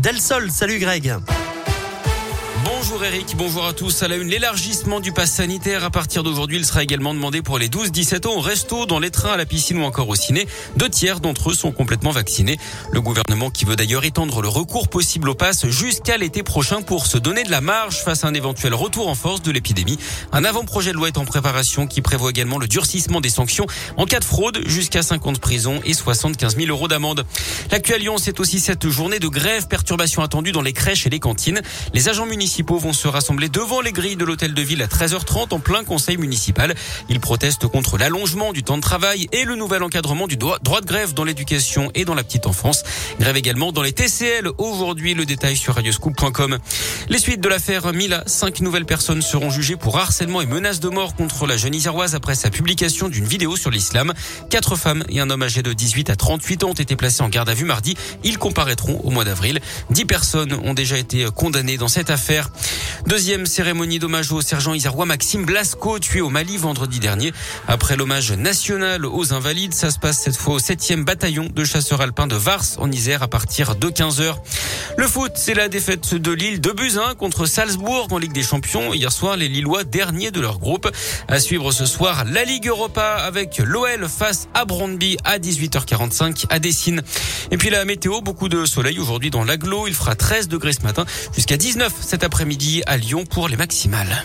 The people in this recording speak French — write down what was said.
Del Sol, salut Greg. Bonjour Eric, bonjour à tous. À la une, l'élargissement du pass sanitaire. À partir d'aujourd'hui, il sera également demandé pour les 12-17 ans au resto, dans les trains, à la piscine ou encore au ciné. Deux tiers d'entre eux sont complètement vaccinés. Le gouvernement qui veut d'ailleurs étendre le recours possible au pass jusqu'à l'été prochain pour se donner de la marge face à un éventuel retour en force de l'épidémie. Un avant-projet de loi est en préparation qui prévoit également le durcissement des sanctions en cas de fraude jusqu'à 50 prisons et 75 000 euros d'amende. L'actuel c'est aussi cette journée de grève, perturbation attendue dans les crèches et les cantines. Les agents municipaux vont se rassembler devant les grilles de l'hôtel de ville à 13h30 en plein conseil municipal. Ils protestent contre l'allongement du temps de travail et le nouvel encadrement du droit de grève dans l'éducation et dans la petite enfance. Grève également dans les TCL. Aujourd'hui, le détail sur radioscoop.com. Les suites de l'affaire Mila. Cinq nouvelles personnes seront jugées pour harcèlement et menaces de mort contre la jeune iséroise après sa publication d'une vidéo sur l'islam. Quatre femmes et un homme âgé de 18 à 38 ans ont été placés en garde à vue mardi. Ils comparaîtront au mois d'avril. Dix personnes ont déjà été condamnées dans cette affaire. Deuxième cérémonie d'hommage au sergent isérois Maxime Blasco, tué au Mali vendredi dernier. Après l'hommage national aux invalides, ça se passe cette fois au 7e bataillon de chasseurs alpins de Vars en Isère à partir de 15h. Le foot, c'est la défaite de Lille de Buzyn contre Salzbourg en Ligue des Champions. Hier soir, les Lillois derniers de leur groupe. À suivre ce soir, la Ligue Europa avec l'OL face à Brondby à 18h45 à Dessine. Et puis la météo, beaucoup de soleil aujourd'hui dans l'aglo. Il fera 13 degrés ce matin jusqu'à 19 cet après-midi à Lyon pour les maximales.